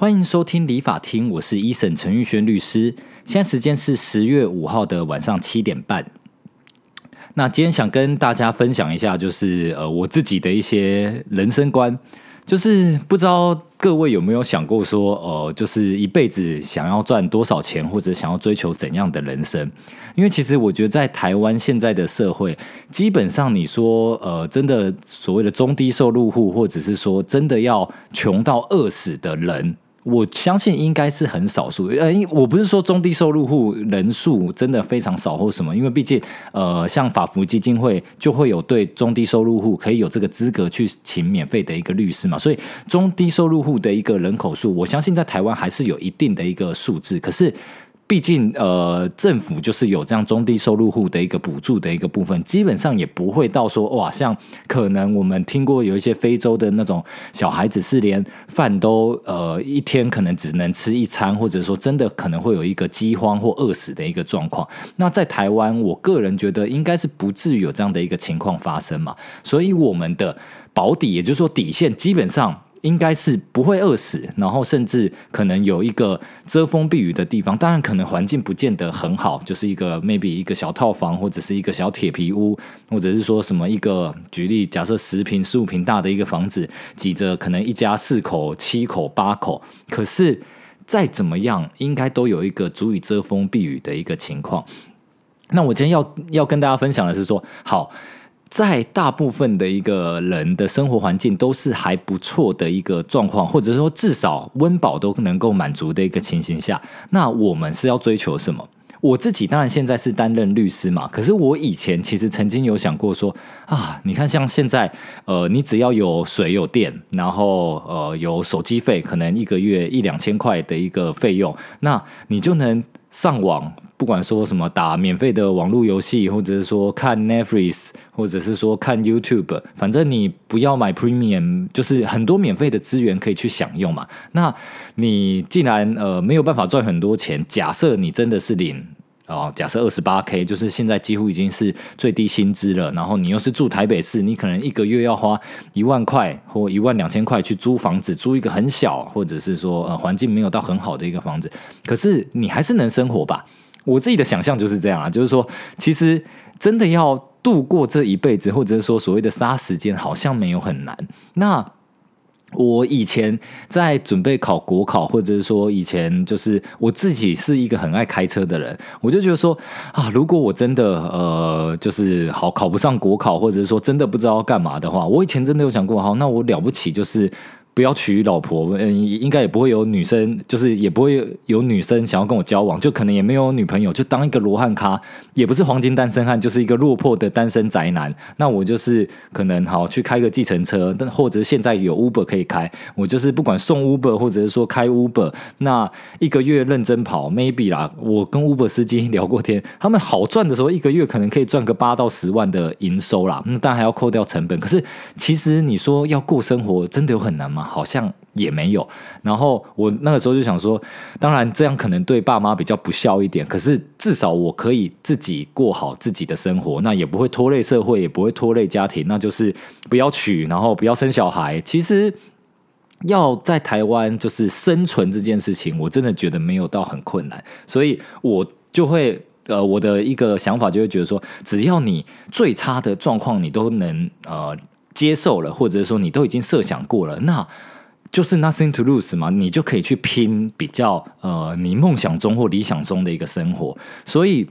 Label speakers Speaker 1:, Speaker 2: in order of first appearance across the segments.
Speaker 1: 欢迎收听理法厅，我是医生陈玉轩律师。现在时间是十月五号的晚上七点半。那今天想跟大家分享一下，就是呃我自己的一些人生观，就是不知道各位有没有想过说，呃，就是一辈子想要赚多少钱，或者想要追求怎样的人生？因为其实我觉得在台湾现在的社会，基本上你说，呃，真的所谓的中低收入户，或者是说真的要穷到饿死的人。我相信应该是很少数，呃，我不是说中低收入户人数真的非常少或什么，因为毕竟，呃，像法福基金会就会有对中低收入户可以有这个资格去请免费的一个律师嘛，所以中低收入户的一个人口数，我相信在台湾还是有一定的一个数字，可是。毕竟，呃，政府就是有这样中低收入户的一个补助的一个部分，基本上也不会到说哇，像可能我们听过有一些非洲的那种小孩子是连饭都呃一天可能只能吃一餐，或者说真的可能会有一个饥荒或饿死的一个状况。那在台湾，我个人觉得应该是不至于有这样的一个情况发生嘛，所以我们的保底，也就是说底线，基本上。应该是不会饿死，然后甚至可能有一个遮风避雨的地方。当然，可能环境不见得很好，就是一个 maybe 一个小套房，或者是一个小铁皮屋，或者是说什么一个举例，假设十平、十五平大的一个房子，挤着可能一家四口、七口、八口。可是再怎么样，应该都有一个足以遮风避雨的一个情况。那我今天要要跟大家分享的是说，好。在大部分的一个人的生活环境都是还不错的一个状况，或者说至少温饱都能够满足的一个情形下，那我们是要追求什么？我自己当然现在是担任律师嘛，可是我以前其实曾经有想过说啊，你看像现在，呃，你只要有水有电，然后呃有手机费，可能一个月一两千块的一个费用，那你就能上网。不管说什么打免费的网络游戏，或者是说看 Netflix，或者是说看 YouTube，反正你不要买 Premium，就是很多免费的资源可以去享用嘛。那你既然呃没有办法赚很多钱，假设你真的是零哦，假设二十八 K，就是现在几乎已经是最低薪资了。然后你又是住台北市，你可能一个月要花一万块或一万两千块去租房子，租一个很小，或者是说呃环境没有到很好的一个房子，可是你还是能生活吧。我自己的想象就是这样啊，就是说，其实真的要度过这一辈子，或者是说所谓的杀时间，好像没有很难。那我以前在准备考国考，或者是说以前就是我自己是一个很爱开车的人，我就觉得说啊，如果我真的呃，就是好考不上国考，或者是说真的不知道干嘛的话，我以前真的有想过，好，那我了不起就是。不要娶老婆，嗯，应该也不会有女生，就是也不会有女生想要跟我交往，就可能也没有女朋友，就当一个罗汉咖，也不是黄金单身汉，就是一个落魄的单身宅男。那我就是可能好去开个计程车，但或者现在有 Uber 可以开，我就是不管送 Uber 或者是说开 Uber，那一个月认真跑，maybe 啦，我跟 Uber 司机聊过天，他们好赚的时候，一个月可能可以赚个八到十万的营收啦，那当然还要扣掉成本。可是其实你说要过生活，真的有很难吗？好像也没有，然后我那个时候就想说，当然这样可能对爸妈比较不孝一点，可是至少我可以自己过好自己的生活，那也不会拖累社会，也不会拖累家庭，那就是不要娶，然后不要生小孩。其实要在台湾就是生存这件事情，我真的觉得没有到很困难，所以我就会呃，我的一个想法就会觉得说，只要你最差的状况你都能呃。接受了，或者说你都已经设想过了，那就是 nothing to lose 嘛，你就可以去拼比较呃，你梦想中或理想中的一个生活，所以。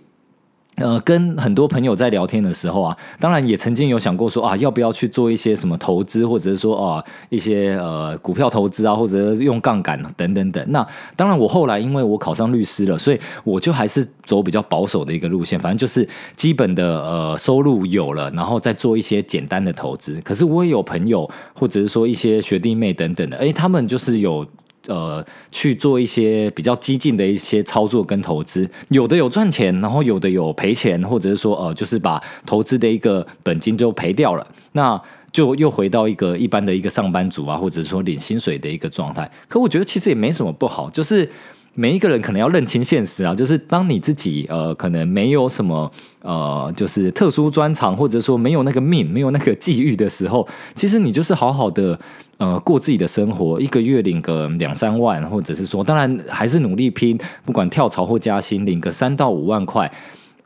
Speaker 1: 呃，跟很多朋友在聊天的时候啊，当然也曾经有想过说啊，要不要去做一些什么投资，或者是说啊一些呃股票投资啊，或者用杠杆等等等。那当然，我后来因为我考上律师了，所以我就还是走比较保守的一个路线，反正就是基本的呃收入有了，然后再做一些简单的投资。可是我也有朋友，或者是说一些学弟妹等等的，哎，他们就是有。呃，去做一些比较激进的一些操作跟投资，有的有赚钱，然后有的有赔钱，或者是说呃，就是把投资的一个本金就赔掉了，那就又回到一个一般的一个上班族啊，或者说领薪水的一个状态。可我觉得其实也没什么不好，就是每一个人可能要认清现实啊，就是当你自己呃可能没有什么呃就是特殊专长，或者说没有那个命、没有那个际遇的时候，其实你就是好好的呃过自己的生活，一个月领个两三万，或者是说，当然还是努力拼，不管跳槽或加薪，领个三到五万块。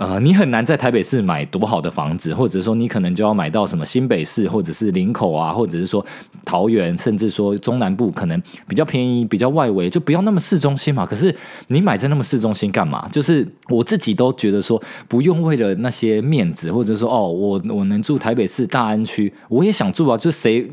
Speaker 1: 呃，你很难在台北市买多好的房子，或者说你可能就要买到什么新北市，或者是林口啊，或者是说桃园，甚至说中南部可能比较便宜、比较外围，就不要那么市中心嘛。可是你买在那么市中心干嘛？就是我自己都觉得说，不用为了那些面子，或者说哦，我我能住台北市大安区，我也想住啊。就谁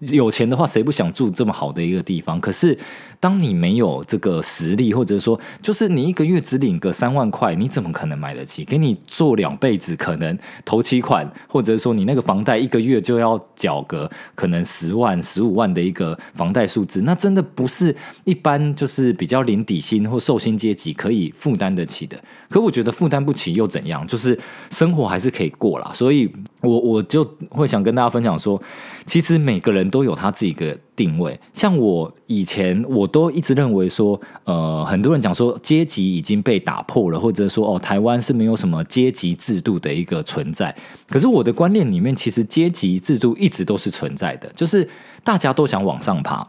Speaker 1: 有钱的话，谁不想住这么好的一个地方？可是当你没有这个实力，或者说就是你一个月只领个三万块，你怎么可能买得起？给你做两辈子，可能头期款，或者说你那个房贷一个月就要缴个可能十万、十五万的一个房贷数字，那真的不是一般就是比较零底薪或寿薪阶级可以负担得起的。可我觉得负担不起又怎样？就是生活还是可以过啦。所以我我就会想跟大家分享说，其实每个人都有他自己的定位。像我以前我都一直认为说，呃，很多人讲说阶级已经被打破了，或者说哦，台湾是没有什么阶级制度的一个存在。可是我的观念里面，其实阶级制度一直都是存在的，就是大家都想往上爬。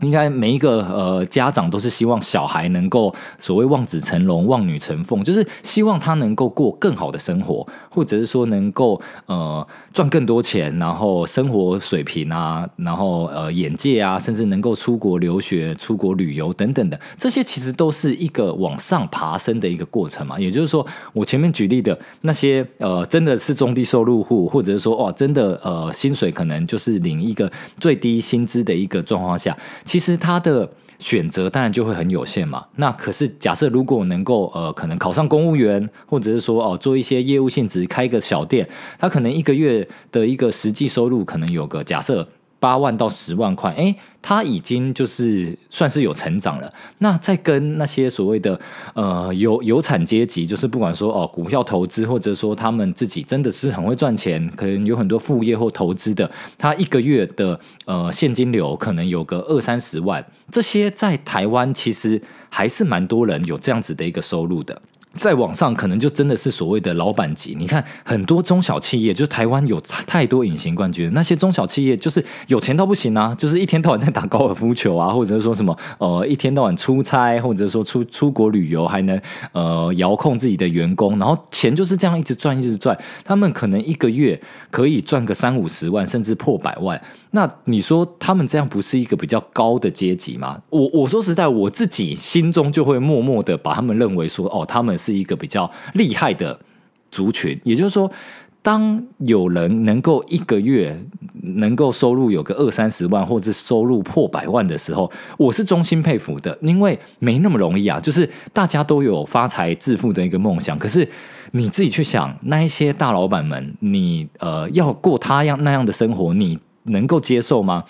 Speaker 1: 应该每一个呃家长都是希望小孩能够所谓望子成龙、望女成凤，就是希望他能够过更好的生活，或者是说能够呃赚更多钱，然后生活水平啊，然后呃眼界啊，甚至能够出国留学、出国旅游等等的，这些其实都是一个往上爬升的一个过程嘛。也就是说，我前面举例的那些呃真的是中低收入户，或者是说哇真的呃薪水可能就是领一个最低薪资的一个状况下。其实他的选择当然就会很有限嘛。那可是假设如果能够呃，可能考上公务员，或者是说哦做一些业务性质，开一个小店，他可能一个月的一个实际收入可能有个假设。八万到十万块，哎，他已经就是算是有成长了。那在跟那些所谓的呃有有产阶级，就是不管说哦股票投资，或者说他们自己真的是很会赚钱，可能有很多副业或投资的，他一个月的呃现金流可能有个二三十万，这些在台湾其实还是蛮多人有这样子的一个收入的。在网上可能就真的是所谓的老板级。你看很多中小企业，就是台湾有太多隐形冠军，那些中小企业就是有钱到不行啊，就是一天到晚在打高尔夫球啊，或者是说什么呃一天到晚出差，或者说出出国旅游，还能呃遥控自己的员工，然后钱就是这样一直赚一直赚。他们可能一个月可以赚个三五十万，甚至破百万。那你说他们这样不是一个比较高的阶级吗？我我说实在，我自己心中就会默默的把他们认为说，哦，他们是是一个比较厉害的族群。也就是说，当有人能够一个月能够收入有个二三十万，或者收入破百万的时候，我是衷心佩服的，因为没那么容易啊。就是大家都有发财致富的一个梦想，可是你自己去想，那一些大老板们，你呃要过他样那样的生活，你。能够接受吗？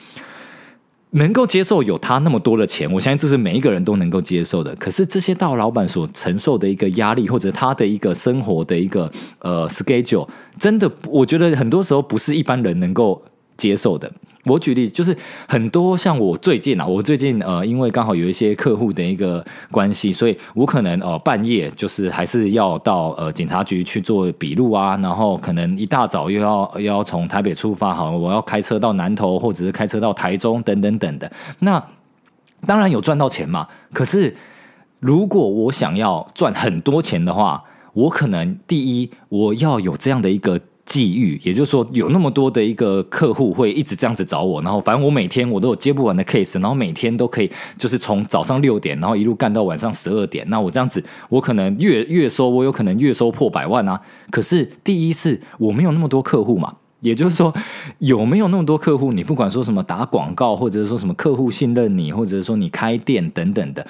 Speaker 1: 能够接受有他那么多的钱，我相信这是每一个人都能够接受的。可是这些大老板所承受的一个压力，或者他的一个生活的一个呃 schedule，真的，我觉得很多时候不是一般人能够接受的。我举例，就是很多像我最近啊，我最近呃，因为刚好有一些客户的一个关系，所以我可能呃半夜就是还是要到呃警察局去做笔录啊，然后可能一大早又要又要从台北出发，好，我要开车到南投，或者是开车到台中等等等的。那当然有赚到钱嘛，可是如果我想要赚很多钱的话，我可能第一我要有这样的一个。际遇，也就是说，有那么多的一个客户会一直这样子找我，然后反正我每天我都有接不完的 case，然后每天都可以就是从早上六点，然后一路干到晚上十二点。那我这样子，我可能月月收，我有可能月收破百万啊。可是第一是我没有那么多客户嘛，也就是说，有没有那么多客户，你不管说什么打广告，或者是说什么客户信任你，或者是说你开店等等的，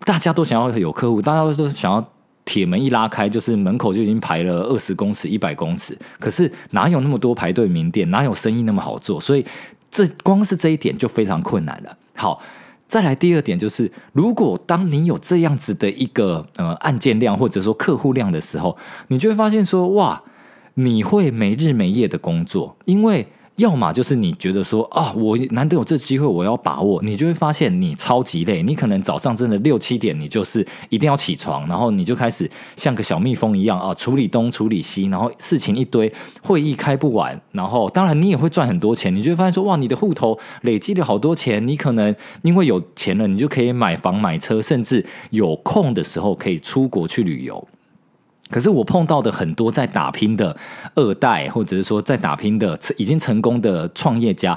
Speaker 1: 大家都想要有客户，大家都想要。铁门一拉开，就是门口就已经排了二十公尺、一百公尺。可是哪有那么多排队名店？哪有生意那么好做？所以这光是这一点就非常困难了。好，再来第二点就是，如果当你有这样子的一个呃案件量或者说客户量的时候，你就会发现说，哇，你会没日没夜的工作，因为要么就是你觉得说啊，我难得有这机会，我要把握，你就会发现你超级累。你可能早上真的六七点，你就是一定要起床，然后你就开始像个小蜜蜂一样啊，处理东处理西，然后事情一堆，会议开不完。然后当然你也会赚很多钱，你就会发现说哇，你的户头累积了好多钱，你可能因为有钱了，你就可以买房买车，甚至有空的时候可以出国去旅游。可是我碰到的很多在打拼的二代，或者是说在打拼的已经成功的创业家，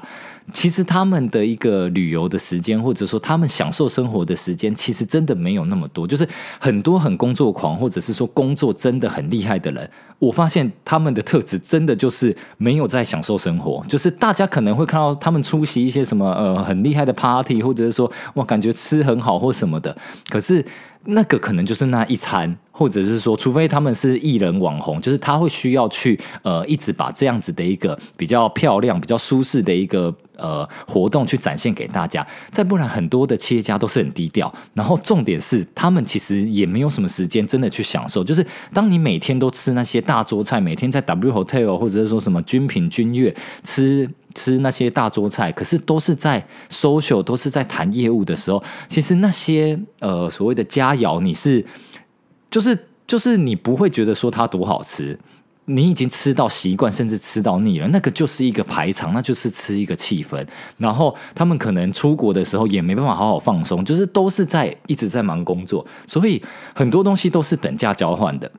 Speaker 1: 其实他们的一个旅游的时间，或者说他们享受生活的时间，其实真的没有那么多。就是很多很工作狂，或者是说工作真的很厉害的人，我发现他们的特质真的就是没有在享受生活。就是大家可能会看到他们出席一些什么呃很厉害的 party，或者是说哇感觉吃很好或什么的，可是。那个可能就是那一餐，或者是说，除非他们是艺人网红，就是他会需要去呃，一直把这样子的一个比较漂亮、比较舒适的一个呃活动去展现给大家。再不然，很多的企业家都是很低调。然后重点是，他们其实也没有什么时间真的去享受。就是当你每天都吃那些大桌菜，每天在 W Hotel 或者是说什么君品君悦吃。吃那些大桌菜，可是都是在 social，都是在谈业务的时候。其实那些呃所谓的佳肴，你是就是就是你不会觉得说它多好吃，你已经吃到习惯，甚至吃到腻了。那个就是一个排场，那就是吃一个气氛。然后他们可能出国的时候也没办法好好放松，就是都是在一直在忙工作，所以很多东西都是等价交换的。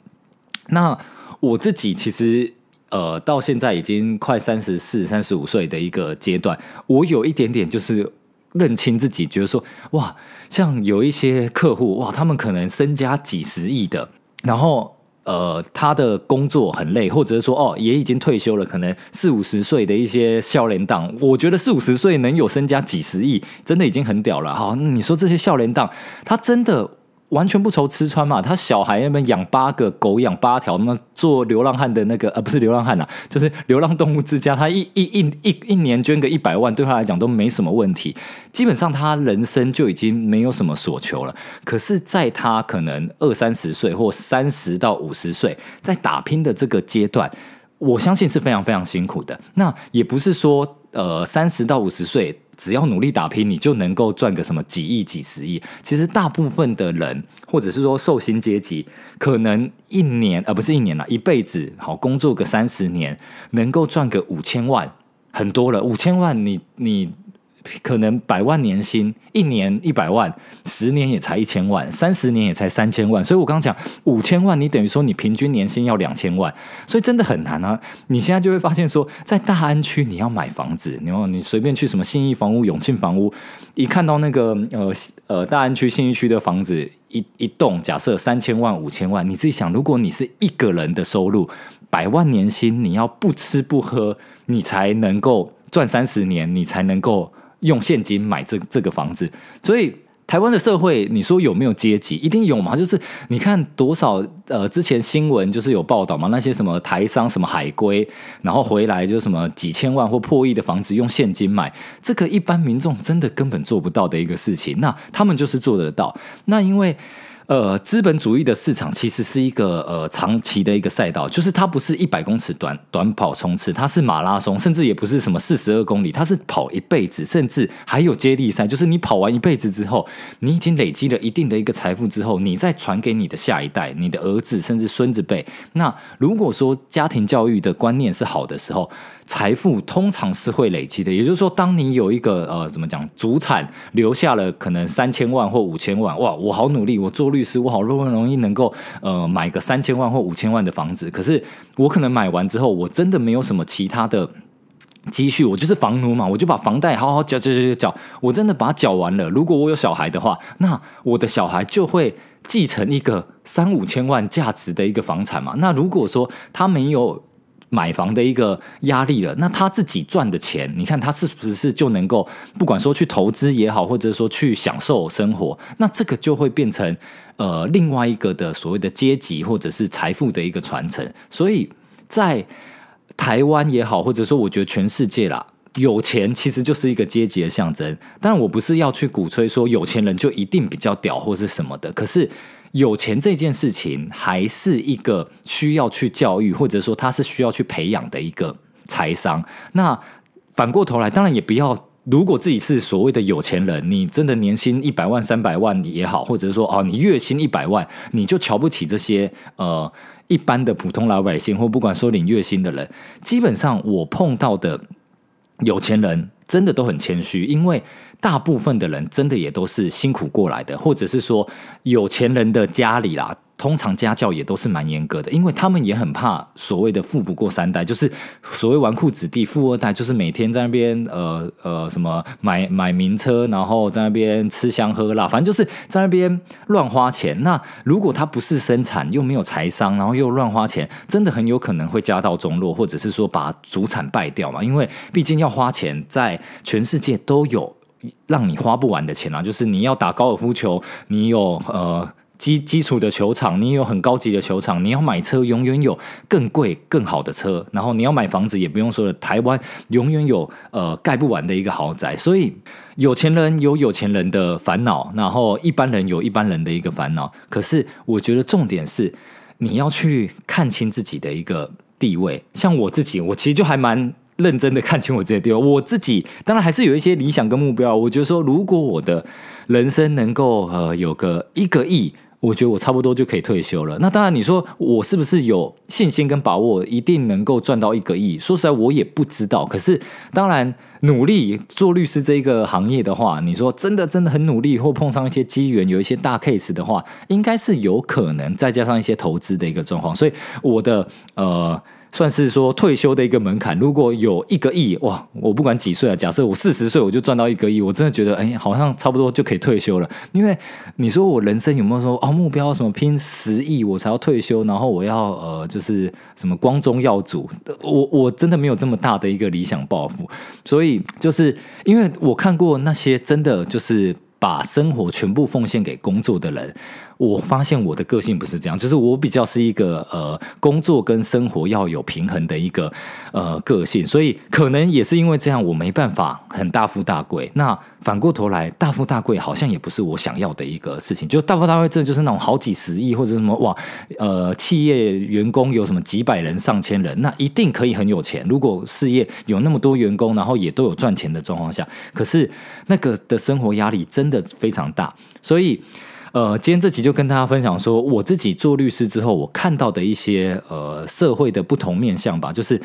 Speaker 1: 那我自己其实。呃，到现在已经快三十四、三十五岁的一个阶段，我有一点点就是认清自己，觉得说，哇，像有一些客户，哇，他们可能身家几十亿的，然后呃，他的工作很累，或者是说，哦，也已经退休了，可能四五十岁的一些笑脸党，我觉得四五十岁能有身家几十亿，真的已经很屌了。好，你说这些笑脸党，他真的？完全不愁吃穿嘛，他小孩那边养八个狗，养八条，那么做流浪汉的那个呃，不是流浪汉呐，就是流浪动物之家，他一一一一一年捐个一百万，对他来讲都没什么问题。基本上他人生就已经没有什么所求了。可是，在他可能二三十岁或三十到五十岁，在打拼的这个阶段，我相信是非常非常辛苦的。那也不是说。呃，三十到五十岁，只要努力打拼，你就能够赚个什么几亿、几十亿。其实大部分的人，或者是说寿星阶级，可能一年，而不是一年了，一辈子好工作个三十年，能够赚个五千万，很多了。五千万，你你。可能百万年薪，一年一百万，十年也才一千万，三十年也才三千万。所以我刚刚讲五千万，你等于说你平均年薪要两千万，所以真的很难啊！你现在就会发现说，在大安区你要买房子，你你随便去什么信义房屋、永庆房屋，一看到那个呃呃大安区信义区的房子，一一栋假设三千万、五千万，你自己想，如果你是一个人的收入，百万年薪，你要不吃不喝，你才能够赚三十年，你才能够。用现金买这这个房子，所以台湾的社会，你说有没有阶级？一定有嘛？就是你看多少呃，之前新闻就是有报道嘛，那些什么台商什么海归，然后回来就什么几千万或破亿的房子用现金买，这个一般民众真的根本做不到的一个事情。那他们就是做得到，那因为。呃，资本主义的市场其实是一个呃长期的一个赛道，就是它不是一百公尺短短跑冲刺，它是马拉松，甚至也不是什么四十二公里，它是跑一辈子，甚至还有接力赛，就是你跑完一辈子之后，你已经累积了一定的一个财富之后，你再传给你的下一代，你的儿子甚至孙子辈。那如果说家庭教育的观念是好的时候，财富通常是会累积的，也就是说，当你有一个呃，怎么讲，主产留下了可能三千万或五千万，哇，我好努力，我做律师，我好容容易能够呃买个三千万或五千万的房子，可是我可能买完之后，我真的没有什么其他的积蓄，我就是房奴嘛，我就把房贷好好缴缴缴缴，我真的把它缴完了。如果我有小孩的话，那我的小孩就会继承一个三五千万价值的一个房产嘛。那如果说他没有。买房的一个压力了，那他自己赚的钱，你看他是不是就能够不管说去投资也好，或者说去享受生活，那这个就会变成呃另外一个的所谓的阶级或者是财富的一个传承。所以在台湾也好，或者说我觉得全世界啦，有钱其实就是一个阶级的象征。但我不是要去鼓吹说有钱人就一定比较屌或是什么的，可是。有钱这件事情还是一个需要去教育，或者说他是需要去培养的一个财商。那反过头来，当然也不要。如果自己是所谓的有钱人，你真的年薪一百万、三百万也好，或者是说哦，你月薪一百万，你就瞧不起这些呃一般的普通老百姓，或不管说领月薪的人。基本上我碰到的有钱人，真的都很谦虚，因为大部分的人真的也都是辛苦过来的，或者是说有钱人的家里啦。通常家教也都是蛮严格的，因为他们也很怕所谓的富不过三代，就是所谓纨绔子弟、富二代，就是每天在那边呃呃什么买买名车，然后在那边吃香喝辣，反正就是在那边乱花钱。那如果他不是生产，又没有财商，然后又乱花钱，真的很有可能会家道中落，或者是说把祖产败掉嘛。因为毕竟要花钱，在全世界都有让你花不完的钱啊，就是你要打高尔夫球，你有呃。基基础的球场，你有很高级的球场，你要买车，永远有更贵更好的车，然后你要买房子，也不用说了，台湾永远有呃盖不完的一个豪宅，所以有钱人有有钱人的烦恼，然后一般人有一般人的一个烦恼。可是我觉得重点是你要去看清自己的一个地位，像我自己，我其实就还蛮。认真的看清我自己的地方，我自己当然还是有一些理想跟目标。我觉得说，如果我的人生能够呃有个一个亿。我觉得我差不多就可以退休了。那当然，你说我是不是有信心跟把握，一定能够赚到一个亿？说实在，我也不知道。可是，当然努力做律师这一个行业的话，你说真的真的很努力，或碰上一些机缘，有一些大 case 的话，应该是有可能。再加上一些投资的一个状况，所以我的呃。算是说退休的一个门槛。如果有一个亿，哇！我不管几岁啊，假设我四十岁，我就赚到一个亿，我真的觉得，哎，好像差不多就可以退休了。因为你说我人生有没有说哦目标什么拼十亿我才要退休，然后我要呃就是什么光宗耀祖？我我真的没有这么大的一个理想抱负。所以就是因为我看过那些真的就是把生活全部奉献给工作的人。我发现我的个性不是这样，就是我比较是一个呃工作跟生活要有平衡的一个呃个性，所以可能也是因为这样，我没办法很大富大贵。那反过头来，大富大贵好像也不是我想要的一个事情。就大富大贵，这就是那种好几十亿或者什么哇，呃，企业员工有什么几百人、上千人，那一定可以很有钱。如果事业有那么多员工，然后也都有赚钱的状况下，可是那个的生活压力真真的非常大，所以。呃，今天这集就跟大家分享说，我自己做律师之后，我看到的一些呃社会的不同面向吧，就是。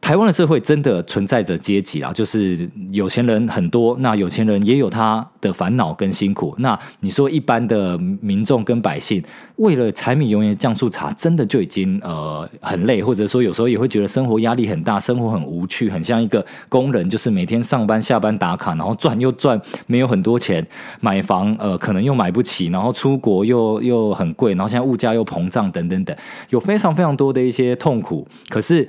Speaker 1: 台湾的社会真的存在着阶级啦，就是有钱人很多，那有钱人也有他的烦恼跟辛苦。那你说一般的民众跟百姓，为了柴米油盐酱醋茶，真的就已经呃很累，或者说有时候也会觉得生活压力很大，生活很无趣，很像一个工人，就是每天上班下班打卡，然后赚又赚，没有很多钱买房，呃，可能又买不起，然后出国又又很贵，然后现在物价又膨胀，等等等，有非常非常多的一些痛苦。可是。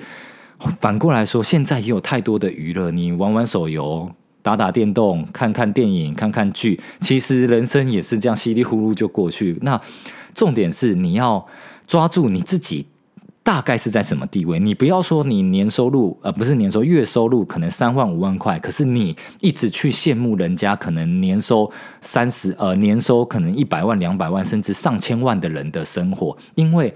Speaker 1: 反过来说，现在也有太多的娱乐，你玩玩手游、打打电动、看看电影、看看剧，其实人生也是这样稀里糊涂就过去。那重点是你要抓住你自己大概是在什么地位，你不要说你年收入呃不是年收月收入可能三万五万块，可是你一直去羡慕人家可能年收三十呃年收可能一百万两百万甚至上千万的人的生活，因为。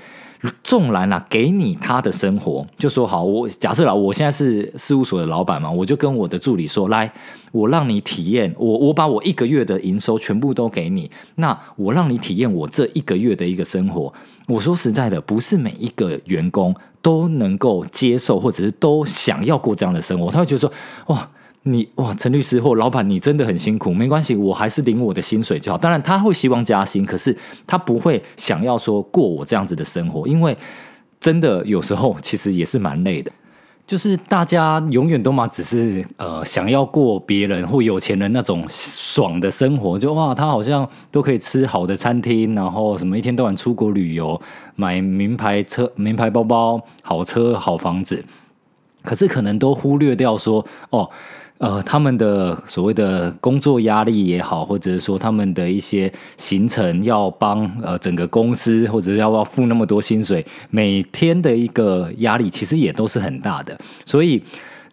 Speaker 1: 纵然啊，给你他的生活，就说好，我假设啦，我现在是事务所的老板嘛，我就跟我的助理说，来，我让你体验，我我把我一个月的营收全部都给你，那我让你体验我这一个月的一个生活。我说实在的，不是每一个员工都能够接受，或者是都想要过这样的生活，他会觉得说，哇。你哇，陈律师或老板，你真的很辛苦。没关系，我还是领我的薪水就好。当然，他会希望加薪，可是他不会想要说过我这样子的生活，因为真的有时候其实也是蛮累的。就是大家永远都嘛，只是呃想要过别人或有钱人那种爽的生活，就哇，他好像都可以吃好的餐厅，然后什么一天到晚出国旅游，买名牌车、名牌包包、好车、好房子，可是可能都忽略掉说哦。呃，他们的所谓的工作压力也好，或者是说他们的一些行程要帮呃整个公司，或者是要不要付那么多薪水，每天的一个压力其实也都是很大的。所以，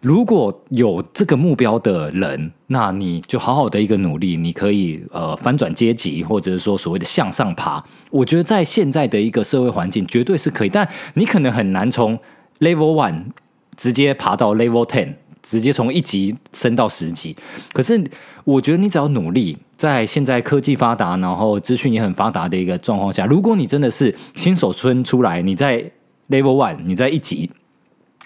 Speaker 1: 如果有这个目标的人，那你就好好的一个努力，你可以呃翻转阶级，或者是说所谓的向上爬。我觉得在现在的一个社会环境，绝对是可以，但你可能很难从 level one 直接爬到 level ten。直接从一级升到十级。可是我觉得你只要努力，在现在科技发达，然后资讯也很发达的一个状况下，如果你真的是新手村出来，你在 Level One，你在一级，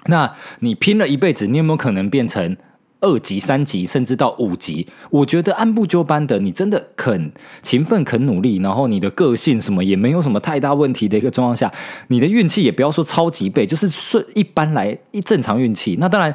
Speaker 1: 那你拼了一辈子，你有没有可能变成？二级、三级，甚至到五级，我觉得按部就班的，你真的肯勤奋、肯努力，然后你的个性什么也没有什么太大问题的一个状况下，你的运气也不要说超级倍，就是顺一般来一正常运气。那当然，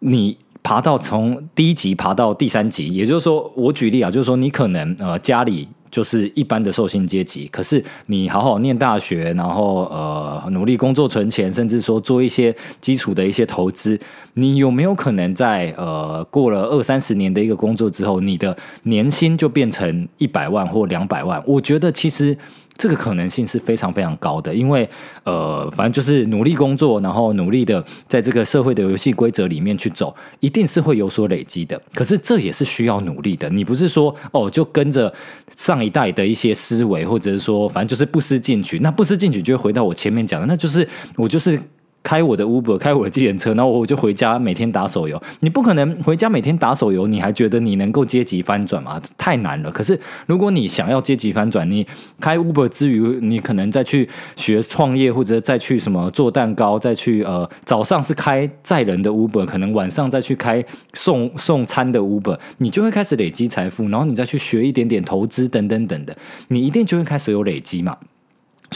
Speaker 1: 你爬到从第一级爬到第三级，也就是说，我举例啊，就是说你可能呃家里。就是一般的受薪阶级，可是你好好念大学，然后呃努力工作存钱，甚至说做一些基础的一些投资，你有没有可能在呃过了二三十年的一个工作之后，你的年薪就变成一百万或两百万？我觉得其实。这个可能性是非常非常高的，因为呃，反正就是努力工作，然后努力的在这个社会的游戏规则里面去走，一定是会有所累积的。可是这也是需要努力的，你不是说哦就跟着上一代的一些思维，或者是说反正就是不思进取，那不思进取就会回到我前面讲的，那就是我就是。开我的 Uber，开我的计程车，然后我就回家每天打手游。你不可能回家每天打手游，你还觉得你能够阶级翻转吗？太难了。可是如果你想要阶级翻转，你开 Uber 之余，你可能再去学创业，或者再去什么做蛋糕，再去呃早上是开载人的 Uber，可能晚上再去开送送餐的 Uber，你就会开始累积财富，然后你再去学一点点投资等等等的，你一定就会开始有累积嘛。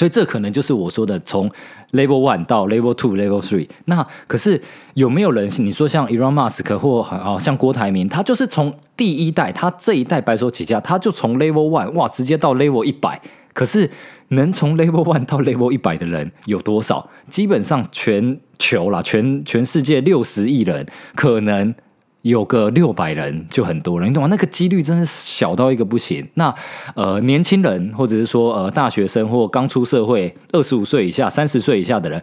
Speaker 1: 所以这可能就是我说的从 level one 到 level two level three。那可是有没有人？你说像 Elon Musk 或好像郭台铭，他就是从第一代，他这一代白手起家，他就从 level one 哇，直接到 level 一百。可是能从 level one 到 level 一百的人有多少？基本上全球啦，全全世界六十亿人可能。有个六百人就很多了，你懂吗？那个几率真是小到一个不行。那呃，年轻人或者是说呃大学生或刚出社会二十五岁以下、三十岁以下的人，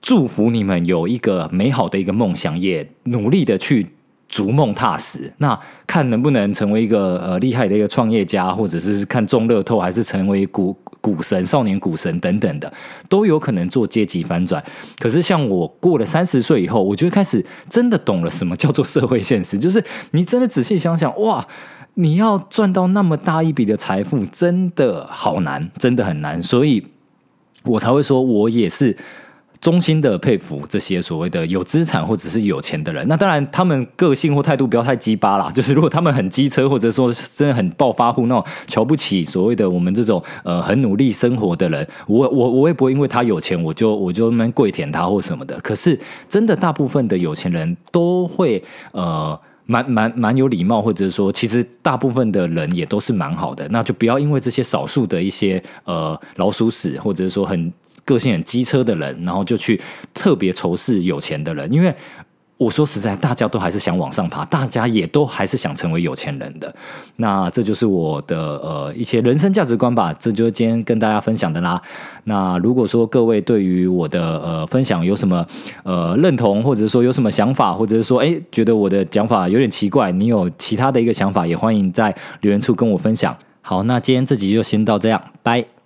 Speaker 1: 祝福你们有一个美好的一个梦想，也努力的去。逐梦踏实，那看能不能成为一个呃厉害的一个创业家，或者是看中乐透，还是成为股股神、少年股神等等的，都有可能做阶级翻转。可是像我过了三十岁以后，我就开始真的懂了什么叫做社会现实，就是你真的仔细想想，哇，你要赚到那么大一笔的财富，真的好难，真的很难，所以我才会说，我也是。衷心的佩服这些所谓的有资产或者是有钱的人。那当然，他们个性或态度不要太鸡巴啦。就是如果他们很机车，或者说真的很暴发户，那种瞧不起所谓的我们这种呃很努力生活的人，我我我也不会因为他有钱，我就我就那么跪舔他或什么的。可是真的，大部分的有钱人都会呃。蛮蛮蛮有礼貌，或者是说，其实大部分的人也都是蛮好的，那就不要因为这些少数的一些呃老鼠屎，或者是说很个性很机车的人，然后就去特别仇视有钱的人，因为。我说实在，大家都还是想往上爬，大家也都还是想成为有钱人的。那这就是我的呃一些人生价值观吧，这就是今天跟大家分享的啦。那如果说各位对于我的呃分享有什么呃认同，或者说有什么想法，或者是说哎觉得我的讲法有点奇怪，你有其他的一个想法，也欢迎在留言处跟我分享。好，那今天这集就先到这样，拜。